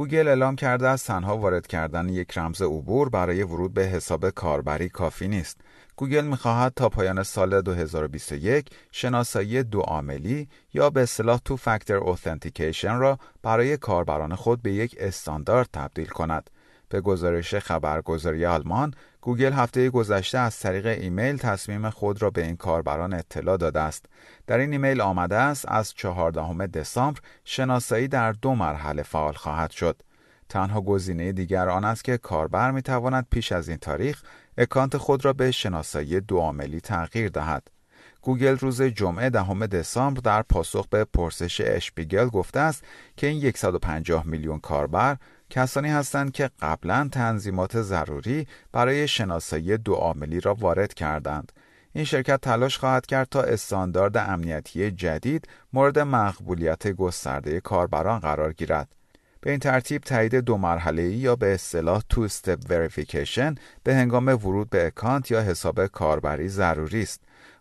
گوگل اعلام کرده است تنها وارد کردن یک رمز عبور برای ورود به حساب کاربری کافی نیست. گوگل می‌خواهد تا پایان سال 2021 شناسایی دو عاملی یا به اصطلاح two-factor authentication را برای کاربران خود به یک استاندارد تبدیل کند. به گزارش خبرگزاری آلمان، گوگل هفته گذشته از طریق ایمیل تصمیم خود را به این کاربران اطلاع داده است. در این ایمیل آمده است از 14 دسامبر شناسایی در دو مرحله فعال خواهد شد. تنها گزینه دیگر آن است که کاربر می تواند پیش از این تاریخ اکانت خود را به شناسایی دو عاملی تغییر دهد. گوگل روز جمعه دهم دسامبر در پاسخ به پرسش اشپیگل گفته است که این 150 میلیون کاربر کسانی هستند که قبلا تنظیمات ضروری برای شناسایی دو عاملی را وارد کردند. این شرکت تلاش خواهد کرد تا استاندارد امنیتی جدید مورد مقبولیت گسترده کاربران قرار گیرد. به این ترتیب تایید دو مرحله یا به اصطلاح two-step verification به هنگام ورود به اکانت یا حساب کاربری ضروری است.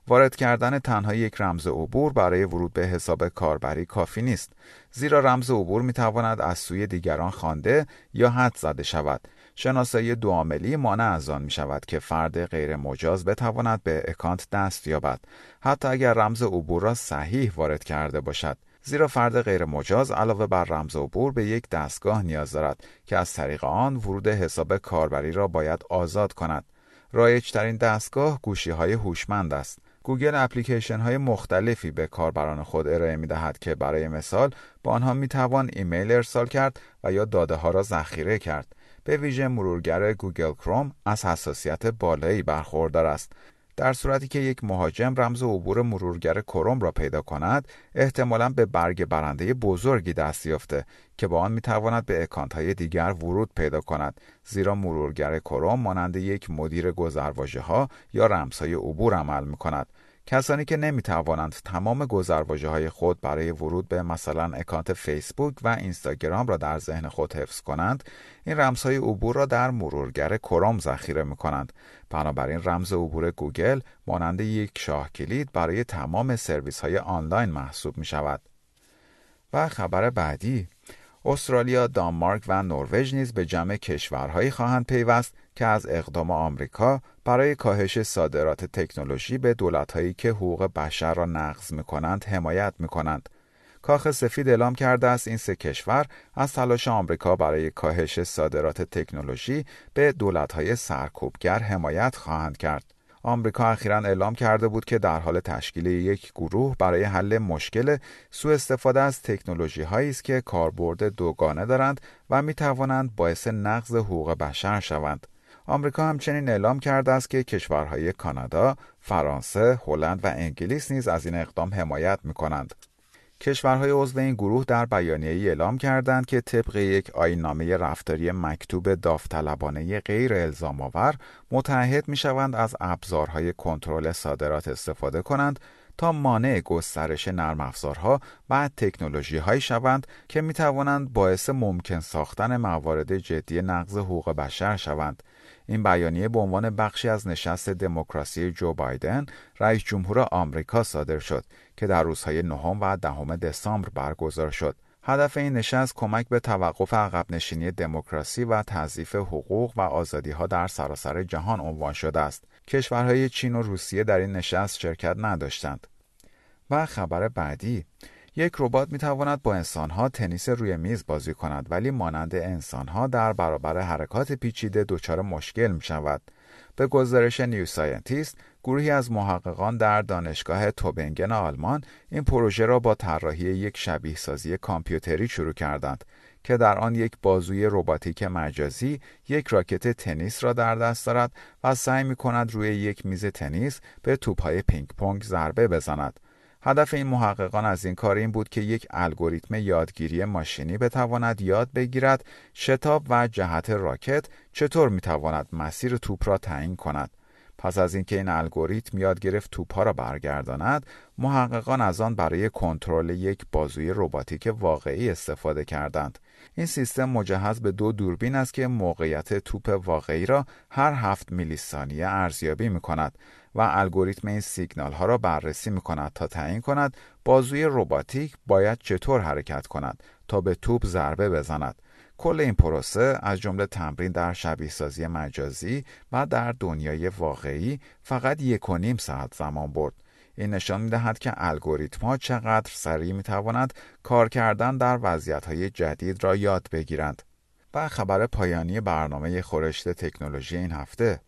وارد کردن تنها یک رمز عبور برای ورود به حساب کاربری کافی نیست زیرا رمز عبور می تواند از سوی دیگران خوانده یا حد زده شود. شناسایی دو عاملی مانع از آن می شود که فرد غیر مجاز بتواند به اکانت دست یابد حتی اگر رمز عبور را صحیح وارد کرده باشد. زیرا فرد غیر مجاز علاوه بر رمز عبور به یک دستگاه نیاز دارد که از طریق آن ورود حساب کاربری را باید آزاد کند. رایج ترین دستگاه گوشی های هوشمند است. گوگل اپلیکیشن های مختلفی به کاربران خود ارائه می دهد که برای مثال با آنها می توان ایمیل ارسال کرد و یا داده ها را ذخیره کرد. به ویژه مرورگر گوگل کروم از حساسیت بالایی برخوردار است. در صورتی که یک مهاجم رمز عبور مرورگر کروم را پیدا کند احتمالا به برگ برنده بزرگی دست یافته که با آن می‌تواند به اکانت های دیگر ورود پیدا کند زیرا مرورگر کروم مانند یک مدیر گذرواژه ها یا رمزهای عبور عمل می کند کسانی که نمی توانند تمام گذرواژه های خود برای ورود به مثلا اکانت فیسبوک و اینستاگرام را در ذهن خود حفظ کنند این رمزهای عبور را در مرورگر کروم ذخیره می کنند بنابراین رمز عبور گوگل مانند یک شاه کلید برای تمام سرویس های آنلاین محسوب می شود و خبر بعدی استرالیا، دانمارک و نروژ نیز به جمع کشورهایی خواهند پیوست که از اقدام آمریکا برای کاهش صادرات تکنولوژی به دولتهایی که حقوق بشر را نقض می کنند حمایت می کنند. کاخ سفید اعلام کرده است این سه کشور از تلاش آمریکا برای کاهش صادرات تکنولوژی به دولتهای سرکوبگر حمایت خواهند کرد. آمریکا اخیرا اعلام کرده بود که در حال تشکیل یک گروه برای حل مشکل سوء استفاده از تکنولوژی هایی است که کاربرد دوگانه دارند و می توانند باعث نقض حقوق بشر شوند. آمریکا همچنین اعلام کرده است که کشورهای کانادا، فرانسه، هلند و انگلیس نیز از این اقدام حمایت می کنند. کشورهای عضو این گروه در بیانیه ای اعلام کردند که طبق یک آینامه رفتاری مکتوب داوطلبانه غیر الزام آور متحد می شوند از ابزارهای کنترل صادرات استفاده کنند تا مانع گسترش نرم افزارها و تکنولوژی هایی شوند که می توانند باعث ممکن ساختن موارد جدی نقض حقوق بشر شوند این بیانیه به عنوان بخشی از نشست دموکراسی جو بایدن رئیس جمهور آمریکا صادر شد که در روزهای نهم و دهم دسامبر برگزار شد هدف این نشست کمک به توقف عقب نشینی دموکراسی و تضعیف حقوق و آزادی ها در سراسر جهان عنوان شده است. کشورهای چین و روسیه در این نشست شرکت نداشتند. و خبر بعدی یک ربات می تواند با انسانها تنیس روی میز بازی کند ولی مانند انسانها در برابر حرکات پیچیده دچار مشکل می شود. به گزارش New Scientist گروهی از محققان در دانشگاه توبنگن آلمان این پروژه را با طراحی یک شبیه سازی کامپیوتری شروع کردند که در آن یک بازوی رباتیک مجازی یک راکت تنیس را در دست دارد و سعی می کند روی یک میز تنیس به توپهای پینگ پونگ ضربه بزند. هدف این محققان از این کار این بود که یک الگوریتم یادگیری ماشینی بتواند یاد بگیرد شتاب و جهت راکت چطور می‌تواند مسیر توپ را تعیین کند. پس از اینکه این الگوریتم یاد گرفت توپها را برگرداند محققان از آن برای کنترل یک بازوی رباتیک واقعی استفاده کردند. این سیستم مجهز به دو دوربین است که موقعیت توپ واقعی را هر هفت میلی ثانیه ارزیابی می کند و الگوریتم این سیگنال ها را بررسی می کند تا تعیین کند بازوی رباتیک باید چطور حرکت کند تا به توپ ضربه بزند. کل این پروسه از جمله تمرین در شبیه سازی مجازی و در دنیای واقعی فقط یک و نیم ساعت زمان برد. این نشان می دهد که الگوریتم ها چقدر سریع می توانند کار کردن در وضعیت های جدید را یاد بگیرند. و خبر پایانی برنامه خورشت تکنولوژی این هفته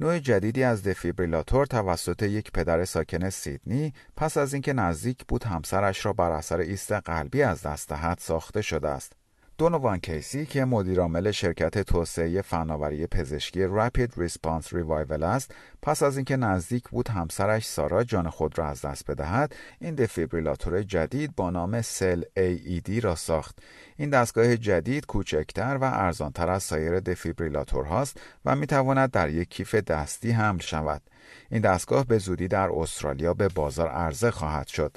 نوع جدیدی از دفیبریلاتور توسط یک پدر ساکن سیدنی پس از اینکه نزدیک بود همسرش را بر اثر ایست قلبی از دست دهد ساخته شده است دونوان کیسی که مدیرعامل شرکت توسعه فناوری پزشکی Rapid Response Revival است پس از اینکه نزدیک بود همسرش سارا جان خود را از دست بدهد این دفیبریلاتور جدید با نام CellAED را ساخت. این دستگاه جدید کوچکتر و ارزانتر از سایر دفیبریلاتور هاست و می تواند در یک کیف دستی حمل شود. این دستگاه به زودی در استرالیا به بازار عرضه خواهد شد.